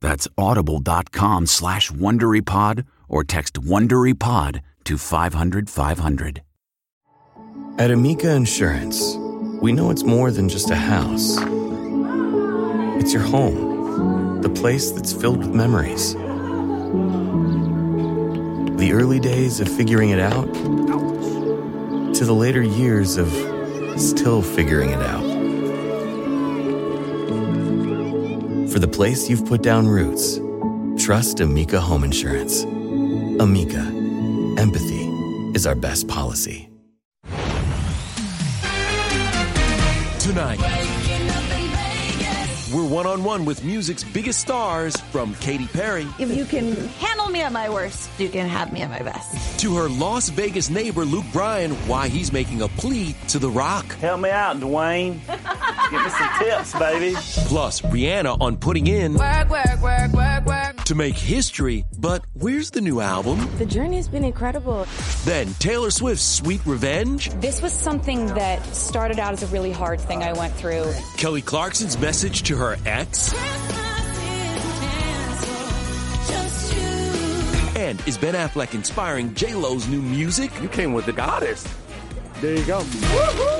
That's audible.com slash WonderyPod or text WonderyPod to 500 500. At Amica Insurance, we know it's more than just a house. It's your home, the place that's filled with memories. The early days of figuring it out to the later years of still figuring it out. For the place you've put down roots, trust Amica Home Insurance. Amica, empathy is our best policy. Tonight, we're one on one with music's biggest stars from Katy Perry If you can handle me at my worst, you can have me at my best. to her Las Vegas neighbor Luke Bryan, why he's making a plea to The Rock. Help me out, Dwayne. Give me some tips, baby. Plus, Rihanna on putting in Work, work, work, work, work. to make history. But where's the new album? The journey has been incredible. Then Taylor Swift's Sweet Revenge, This was something that started out as a really hard thing I went through. Kelly Clarkson's message to her ex, and is Ben Affleck inspiring J-Lo's new music? You came with the goddess. There you go.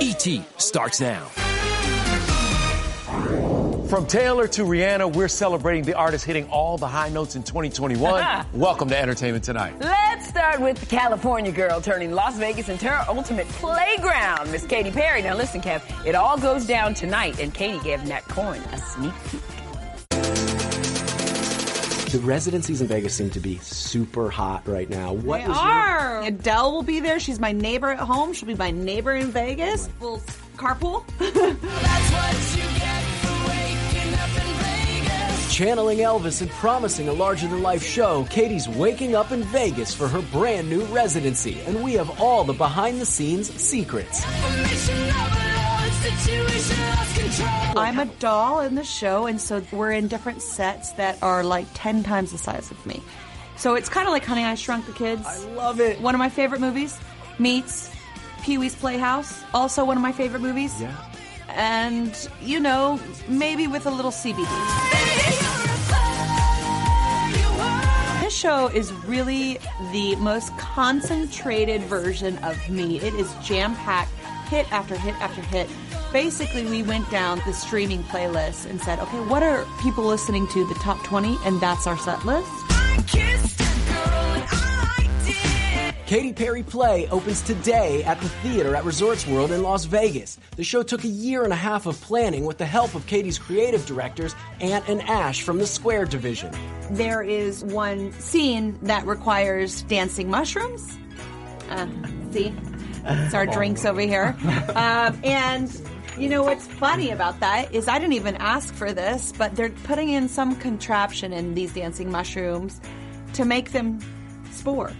E.T. starts now. From Taylor to Rihanna, we're celebrating the artist hitting all the high notes in 2021. Welcome to Entertainment Tonight. Let's start with the California girl turning Las Vegas into her ultimate playground, Miss Katy Perry. Now listen, Kev, it all goes down tonight, and Katy gave Matt Cohen a sneak peek. The residencies in Vegas seem to be super hot right now. What They was your- are. Adele will be there. She's my neighbor at home. She'll be my neighbor in Vegas. We'll carpool. Channeling Elvis and promising a larger than life show, Katy's waking up in Vegas for her brand new residency, and we have all the behind the scenes secrets. I'm a doll in the show, and so we're in different sets that are like 10 times the size of me. So it's kind of like Honey, I Shrunk the Kids. I love it. One of my favorite movies meets Pee Wee's Playhouse. Also one of my favorite movies. Yeah. And, you know, maybe with a little CBD. Show is really the most concentrated version of me. It is jam packed, hit after hit after hit. Basically, we went down the streaming playlist and said, okay, what are people listening to? The top 20, and that's our set list. Katy Perry Play opens today at the theater at Resorts World in Las Vegas. The show took a year and a half of planning with the help of Katy's creative directors, Ant and Ash from the Squared Division. There is one scene that requires dancing mushrooms. Uh, see? It's our drinks over here. Um, and you know what's funny about that is I didn't even ask for this, but they're putting in some contraption in these dancing mushrooms to make them spore.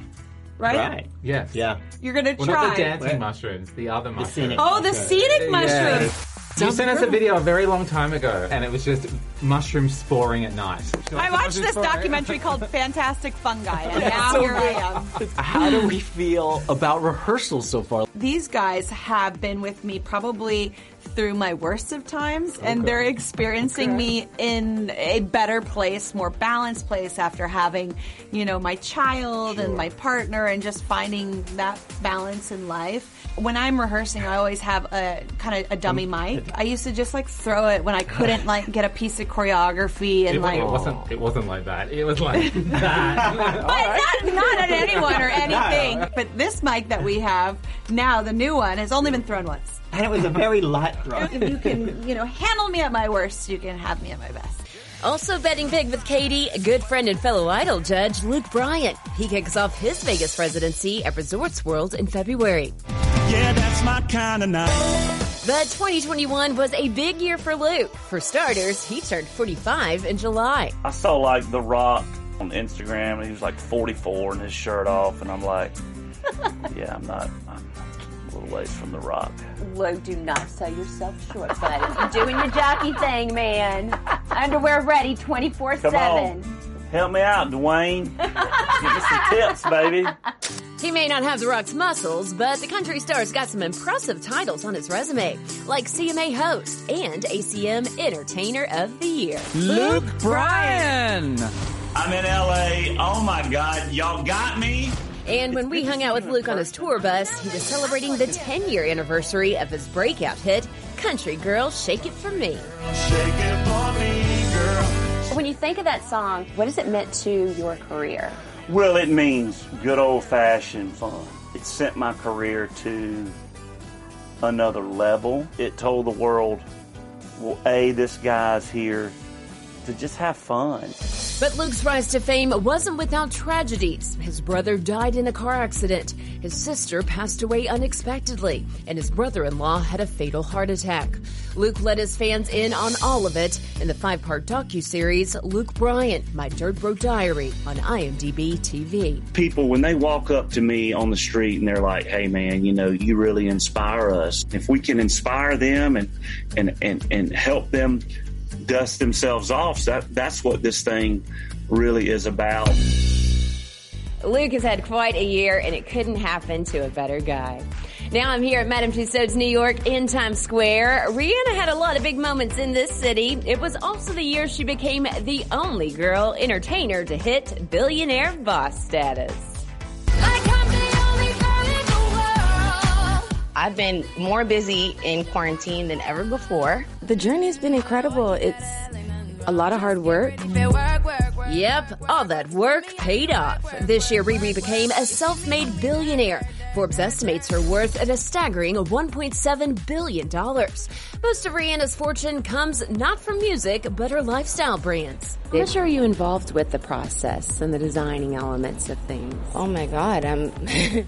Right? Yes. Yeah. You're gonna Well, try. not the dancing mushrooms, the other mushrooms. scenic. Oh, the scenic mushrooms. You sent us a video a very long time ago, and it was just mushrooms sporing at night. I watched this documentary called Fantastic Fungi, and now here I am. How do we feel about rehearsals so far? These guys have been with me probably through my worst of times, and they're experiencing me in a better place, more balanced place after having, you know, my child and my partner, and just finding that balance in life. When I'm rehearsing, I always have a kind of a dummy um, mic. I used to just like throw it when I couldn't like get a piece of choreography and It, like. it wasn't. It wasn't like that. It was like that. But not, not at anyone or anything. But this mic that we have now, the new one, has only been thrown once. And it was a very light throw. If you can, you know, handle me at my worst, you can have me at my best. Also betting big with Katy, a good friend and fellow Idol judge, Luke Bryan. He kicks off his Vegas residency at Resorts World in February. Yeah, that's my kind of night. But 2021 was a big year for Luke. For starters, he turned 45 in July. I saw like The Rock on Instagram, and he was like 44 and his shirt off, and I'm like, yeah, I'm not. I'm a little ways from The Rock. Luke, do not sell yourself short, buddy. You're doing your jockey thing, man. Underwear ready 24 Come 7. On. Help me out, Dwayne. Give me some tips, baby. He may not have The Rock's muscles, but the country star's got some impressive titles on his resume, like CMA host and ACM Entertainer of the Year. Luke Bryan. I'm in LA. Oh my God, y'all got me. And when we hung out with Luke on his tour bus, he was celebrating the 10 year anniversary of his breakout hit, Country Girl Shake It For Me. Shake it for me, girl. When you think of that song, what has it meant to your career? Well, it means good old fashioned fun. It sent my career to another level. It told the world, well, A, this guy's here to just have fun. But Luke's rise to fame wasn't without tragedies. His brother died in a car accident. His sister passed away unexpectedly, and his brother-in-law had a fatal heart attack. Luke let his fans in on all of it in the five-part docu-series Luke Bryan, My Dirt Road Diary on IMDb TV. People, when they walk up to me on the street and they're like, hey man, you know, you really inspire us. If we can inspire them and, and, and, and help them dust themselves off, that, that's what this thing really is about. Luke has had quite a year, and it couldn't happen to a better guy. Now I'm here at Madame Tussauds, New York, in Times Square. Rihanna had a lot of big moments in this city. It was also the year she became the only girl entertainer to hit billionaire boss status. I've been more busy in quarantine than ever before. The journey has been incredible. It's a lot of hard work. Yep, all that work paid off. This year, Riri became a self-made billionaire. Forbes estimates her worth at a staggering $1.7 billion. Most of Rihanna's fortune comes not from music, but her lifestyle brands. How much are you involved with the process and the designing elements of things? Oh my God, I'm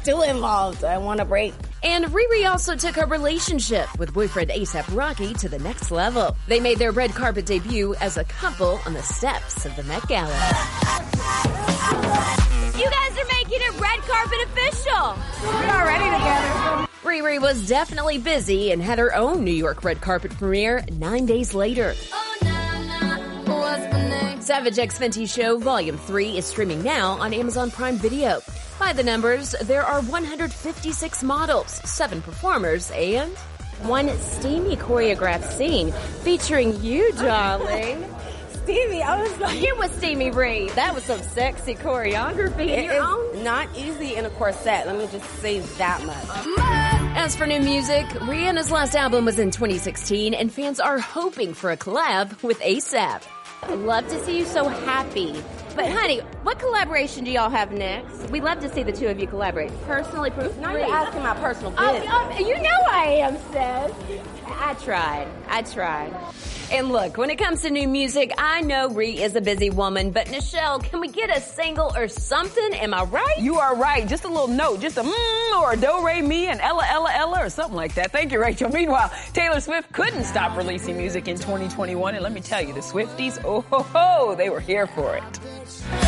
still involved. I want to break. And Riri also took her relationship with boyfriend ASAP Rocky to the next level. They made their red carpet debut as a couple on the steps of the Met Gala. You guys are making it red carpet official. We're already together. Riri was definitely busy and had her own New York red carpet premiere nine days later. Savage X Fenty Show Volume 3 is streaming now on Amazon Prime Video. By the numbers, there are 156 models, 7 performers, and one steamy choreographed scene featuring you, darling. Steamy, I was like, you was Steamy Ree. That was some sexy choreography. It your own. not easy in a corset. Let me just say that much. As for new music, Rihanna's last album was in 2016, and fans are hoping for a collab with ASAP. I love to see you so happy. But honey, what collaboration do y'all have next? We love to see the two of you collaborate. Personally, proof. Now you're asking my personal Oh, business. oh, you know I am, sis. I tried. I tried. And look, when it comes to new music, I know Ree is a busy woman, but Nischelle, can we get a single or something? Am I right? You are right. Just a little note, just a mmm or a do re mi and Ella Ella Ella or something like that. Thank you, Rachel. Meanwhile, Taylor Swift couldn't stop releasing music in 2021, and let me tell you, the Swifties, oh ho ho, they were here for it.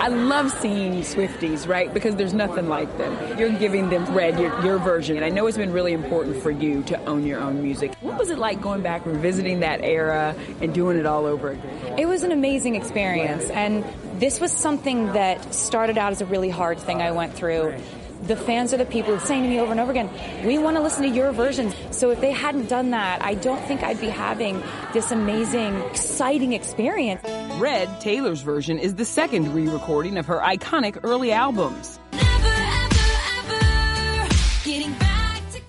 I love seeing Swifties, right? Because there's nothing like them. You're giving them Red, your, your version. And I know it's been really important for you to own your own music. What was it like going back, revisiting that era, and doing it all over again? It was an amazing experience. And this was something that started out as a really hard thing I went through. The fans are the people saying to me over and over again, we want to listen to your versions. So if they hadn't done that, I don't think I'd be having this amazing, exciting experience. Red, Taylor's version, is the second re-recording of her iconic early albums.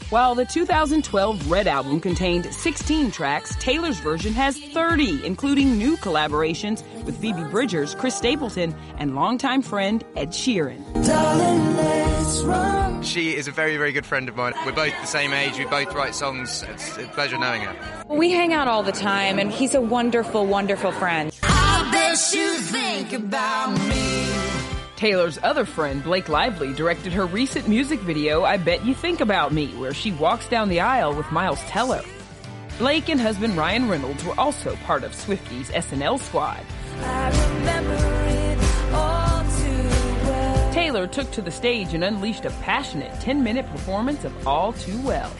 While the 2012 Red album contained 16 tracks, Taylor's version has 30, including new collaborations with Phoebe Bridgers, Chris Stapleton, and longtime friend Ed Sheeran. She is a very, very good friend of mine. We're both the same age, we both write songs. It's a pleasure knowing her. We hang out all the time, and he's a wonderful, wonderful friend. I bet you think about me. Taylor's other friend, Blake Lively, directed her recent music video, I Bet You Think About Me, where she walks down the aisle with Miles Teller. Blake and husband Ryan Reynolds were also part of Swifty's SNL squad. Taylor took to the stage and unleashed a passionate 10 minute performance of All Too Well.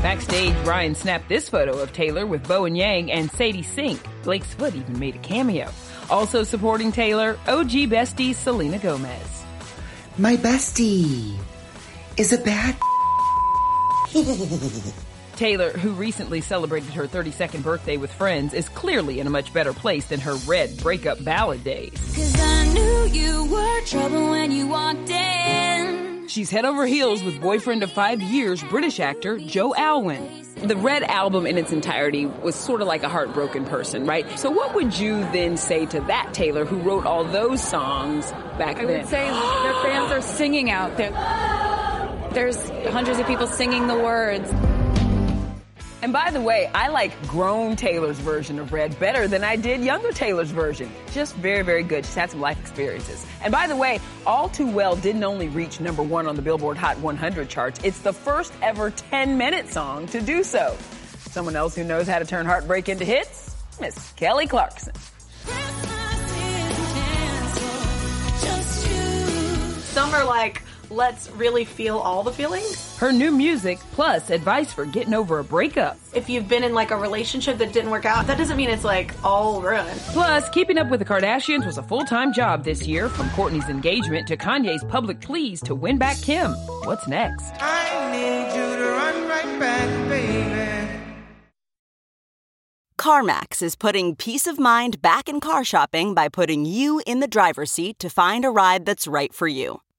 Backstage, Ryan snapped this photo of Taylor with Bowen Yang and Sadie Sink. Blake's foot even made a cameo. Also supporting Taylor, OG bestie Selena Gomez. My bestie is a bad. Taylor, who recently celebrated her 32nd birthday with friends, is clearly in a much better place than her red breakup ballad days. Cause I knew you were trouble when you walked in. She's head over heels with boyfriend of five years, British actor Joe Alwyn. The Red album in its entirety was sort of like a heartbroken person, right? So what would you then say to that Taylor who wrote all those songs back I then? I would say their fans are singing out there. There's hundreds of people singing the words. And by the way, I like grown Taylor's version of Red better than I did younger Taylor's version. Just very, very good. She's had some life experiences. And by the way, All Too Well didn't only reach number one on the Billboard Hot 100 charts, it's the first ever 10 minute song to do so. Someone else who knows how to turn heartbreak into hits? Miss Kelly Clarkson. Some are like, let's really feel all the feelings. Her new music, plus advice for getting over a breakup. If you've been in like a relationship that didn't work out, that doesn't mean it's like all ruined. Plus, keeping up with the Kardashians was a full-time job this year, from Kourtney's engagement to Kanye's public pleas to win back Kim. What's next? I need you to run right back, baby. CarMax is putting peace of mind back in car shopping by putting you in the driver's seat to find a ride that's right for you.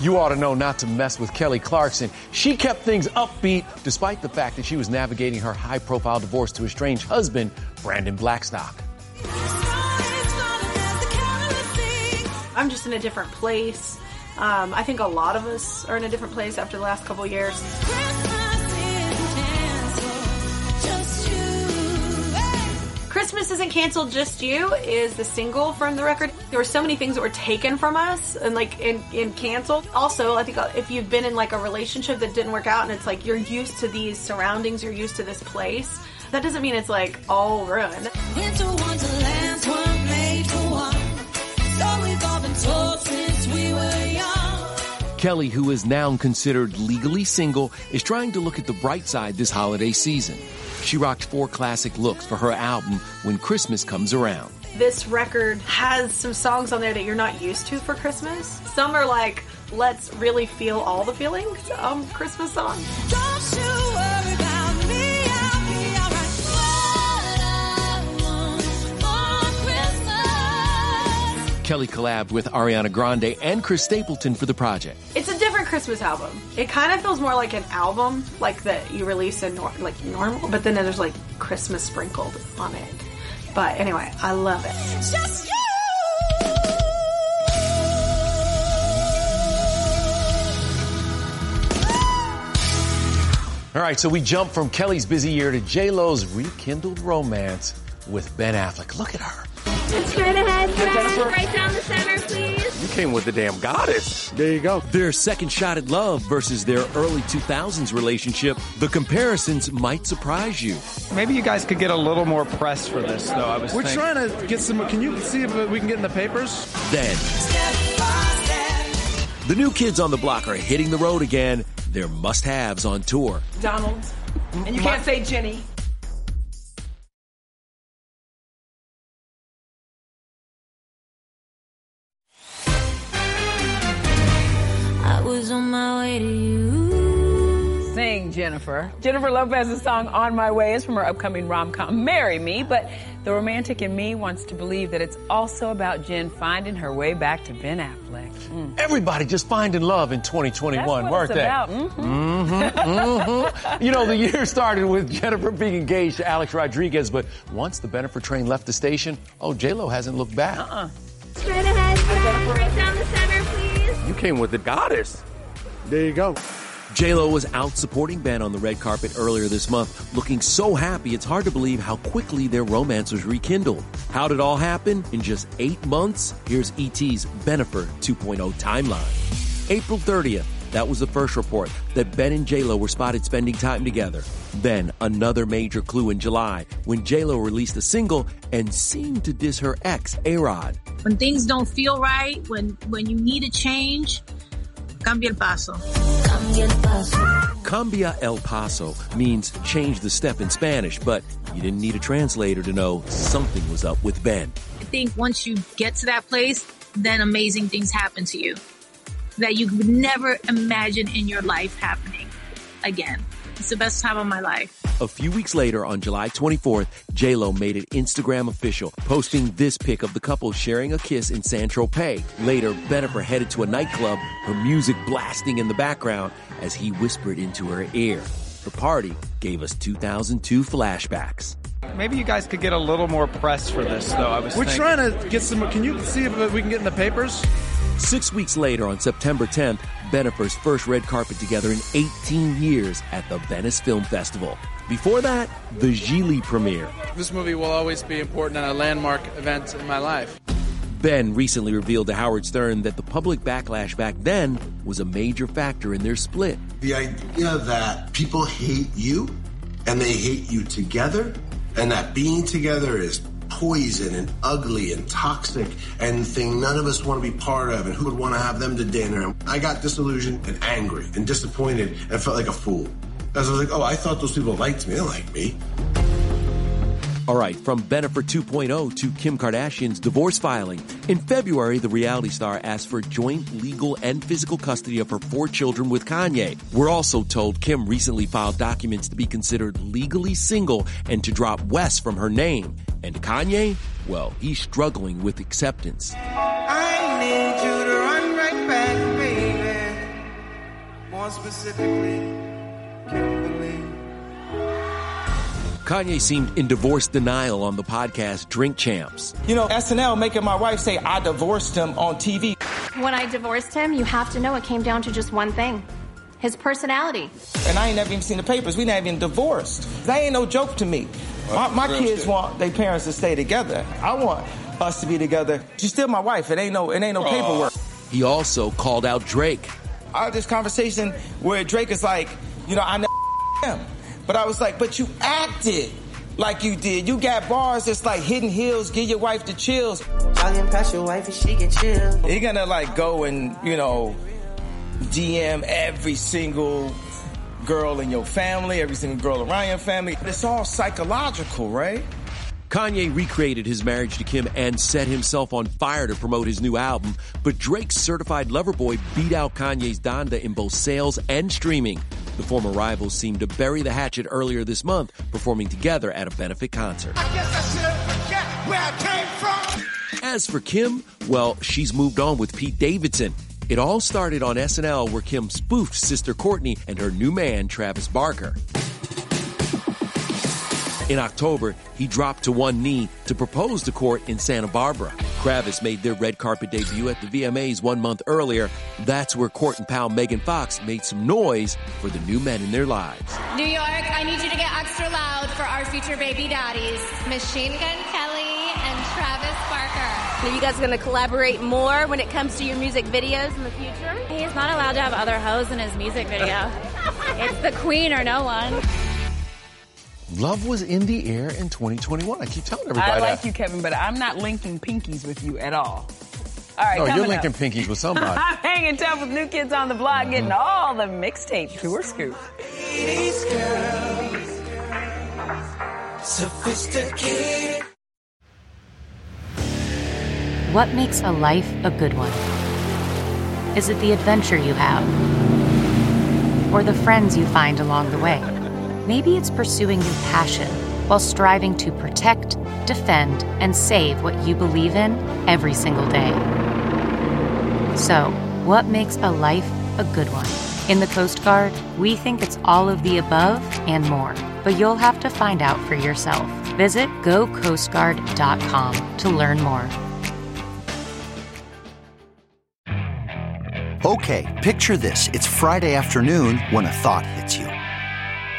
You ought to know not to mess with Kelly Clarkson. She kept things upbeat despite the fact that she was navigating her high profile divorce to estranged husband, Brandon Blackstock. I'm just in a different place. Um, I think a lot of us are in a different place after the last couple years. Christmas isn't canceled, just you is the single from the record. There were so many things that were taken from us and like and, and canceled. Also, I think uh, if you've been in like a relationship that didn't work out and it's like you're used to these surroundings, you're used to this place, that doesn't mean it's like all ruined. Winter wonderlands weren't made for one. since we were young. Kelly, who is now considered legally single, is trying to look at the bright side this holiday season. She rocked four classic looks for her album When Christmas Comes Around. This record has some songs on there that you're not used to for Christmas. Some are like, let's really feel all the feelings um, Christmas songs. Don't you worry about me, I'll be alright. What I want for Christmas. Kelly collabed with Ariana Grande and Chris Stapleton for the project. It's a different Christmas album. It kind of feels more like an album, like that you release in nor- like normal, but then there's like Christmas sprinkled on it. But anyway, I love it. Just you. All right, so we jump from Kelly's busy year to J-Lo's rekindled romance with Ben Affleck. Look at her. Straight ahead, Jennifer. Right down the center, please. You came with the damn goddess. There you go. Their second shot at love versus their early 2000s relationship. The comparisons might surprise you. Maybe you guys could get a little more press for this, though. I was We're thinking. trying to get some. Can you see if we can get in the papers? Then, the new kids on the block are hitting the road again. Their must-haves on tour. Donald. And you can't say Jenny. Was on my way to you. Sing, Jennifer. Jennifer Lopez's song On My Way is from her upcoming rom com Marry Me, but the romantic in me wants to believe that it's also about Jen finding her way back to Ben Affleck. Mm. Everybody just finding love in 2021, That's what weren't it's they? about. Mhm. Mhm, mhm. You know, the year started with Jennifer being engaged to Alex Rodriguez, but once the Bennifer train left the station, oh, J-Lo hasn't looked back. Uh-uh. Straight ahead, right down the center, please. You came with the goddess. There you go. J-Lo was out supporting Ben on the red carpet earlier this month, looking so happy it's hard to believe how quickly their romance was rekindled. How did it all happen? In just eight months? Here's ET's Bennifer 2.0 timeline. April 30th, that was the first report that Ben and J-Lo were spotted spending time together. Then another major clue in July when J-Lo released a single and seemed to diss her ex, A-Rod. When things don't feel right, when when you need a change, cambia el paso. Cambia El Paso means change the step in Spanish, but you didn't need a translator to know something was up with Ben. I think once you get to that place, then amazing things happen to you that you would never imagine in your life happening again. It's the best time of my life. A few weeks later, on July 24th, J-Lo made it Instagram official, posting this pic of the couple sharing a kiss in San Tropez. Later, Bennifer headed to a nightclub, her music blasting in the background as he whispered into her ear. The party gave us 2002 flashbacks. Maybe you guys could get a little more press for this, though. I was We're thinking. trying to get some. Can you see if we can get in the papers? Six weeks later, on September 10th, Bennifer's first red carpet together in 18 years at the Venice Film Festival. Before that, the Gigli premiere. This movie will always be important and a landmark event in my life. Ben recently revealed to Howard Stern that the public backlash back then was a major factor in their split. The idea that people hate you and they hate you together, and that being together is poison and ugly and toxic and thing none of us want to be part of, and who would want to have them to dinner. I got disillusioned and angry and disappointed and felt like a fool. As I was like, oh, I thought those people liked me. They like me. All right, from Bennifer 2.0 to Kim Kardashian's divorce filing. In February, the reality star asked for joint legal and physical custody of her four children with Kanye. We're also told Kim recently filed documents to be considered legally single and to drop West from her name. And Kanye, well, he's struggling with acceptance. I need you to run right back, baby. More specifically, Kanye seemed in divorce denial on the podcast Drink Champs. You know, SNL making my wife say I divorced him on TV. When I divorced him, you have to know it came down to just one thing his personality. And I ain't never even seen the papers. We not even divorced. That ain't no joke to me. My, my kids shit. want their parents to stay together. I want us to be together. She's still my wife. It ain't no it ain't no paperwork. He also called out Drake. I had this conversation where Drake is like, you know, I never him. But I was like, but you acted. like you did. You got bars that's like hidden hills, give your wife the chills. Jogging past your wife and she get chill. You're gonna like go and, you know, DM every single girl in your family, every single girl around your family. It's all psychological, right? Kanye recreated his marriage to Kim and set himself on fire to promote his new album, but Drake's certified lover boy beat out Kanye's Donda in both sales and streaming. The former rivals seemed to bury the hatchet earlier this month, performing together at a benefit concert. As for Kim, well, she's moved on with Pete Davidson. It all started on SNL where Kim spoofed sister Kourtney and her new man, Travis Barker. In October, he dropped to one knee to propose to Kourt in Santa Barbara. Kravis made their red carpet debut at the VMAs one month earlier. That's where Kourt and pal Megan Fox made some noise for the new men in their lives. New York, I need you to get extra loud for our future baby daddies, Machine Gun Kelly and Travis Barker. Are you guys going to collaborate more when it comes to your music videos in the future? He's not allowed to have other hoes in his music video. it's the queen or no one. Love was in the air in 2021. I keep telling everybody I like that. you, Kevin, but I'm not linking pinkies with you at all. All right, no, you're linking up. pinkies with somebody. I'm hanging tough with new kids on the block, mm-hmm. getting all the mixtape tour scoop. These girls, sophisticated. What makes a life a good one? Is it the adventure you have? Or the friends you find along the way? Maybe it's pursuing your passion while striving to protect, defend, and save what you believe in every single day. So, what makes a life a good one? In the Coast Guard, we think it's all of the above and more, but you'll have to find out for yourself. Visit gocoastguard.com to learn more. Okay, picture this. It's Friday afternoon when a thought hits you.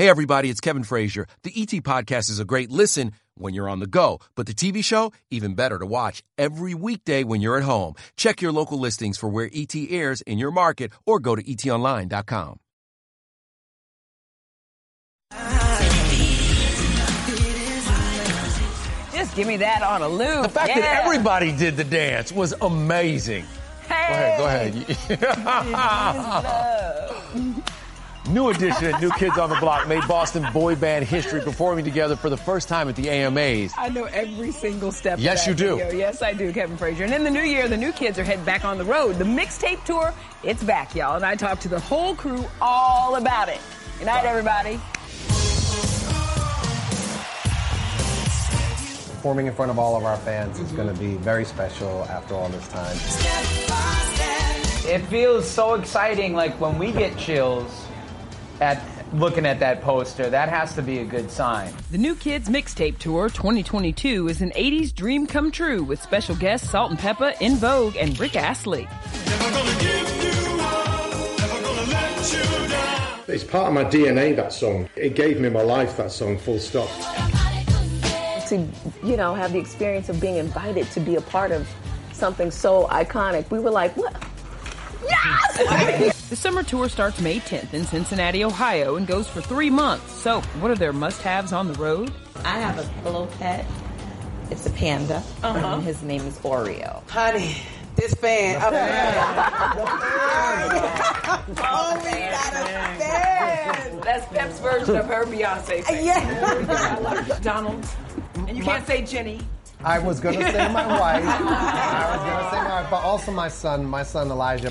Hey, everybody, it's Kevin Frazier. The ET Podcast is a great listen when you're on the go, but the TV show, even better to watch every weekday when you're at home. Check your local listings for where ET airs in your market or go to etonline.com. Just give me that on a loop. The fact Yeah. that everybody did the dance was amazing. Hey. Go ahead, go ahead. New edition of New Kids on the Block made Boston boy band history performing together for the first time at the AMAs. I know every single step. of Yes, that you do. video. Yes, I do, Kevin Frazier. And in the new year, the new kids are heading back on the road. The mixtape tour, it's back, y'all. And I talked to the whole crew all about it. Good night, everybody. Performing in front of all of our fans is going to be very special after all this time. It feels so exciting, like when we get chills at looking at that poster. That has to be a good sign. The New Kids Mixtape Tour 2022 is an 80s dream come true with special guests Salt and Peppa, En Vogue, and Rick Astley. It's part of my DNA, that song. It gave me my life, that song, full stop. to you know have the experience of being invited to be a part of something so iconic we were like what The summer tour starts May 10th in Cincinnati, Ohio, and goes for three months. So, what are their must haves on the road? I have a little pet. It's a panda. Uh-huh. and His name is Oreo. Honey, this fan up Oh, we got a fan. That's Pep's version of her Beyonce. Fan. Yeah. Donald. And you can't say Jenny. I was going to say my wife. I was going to say my wife, but also my son, my son Elijah.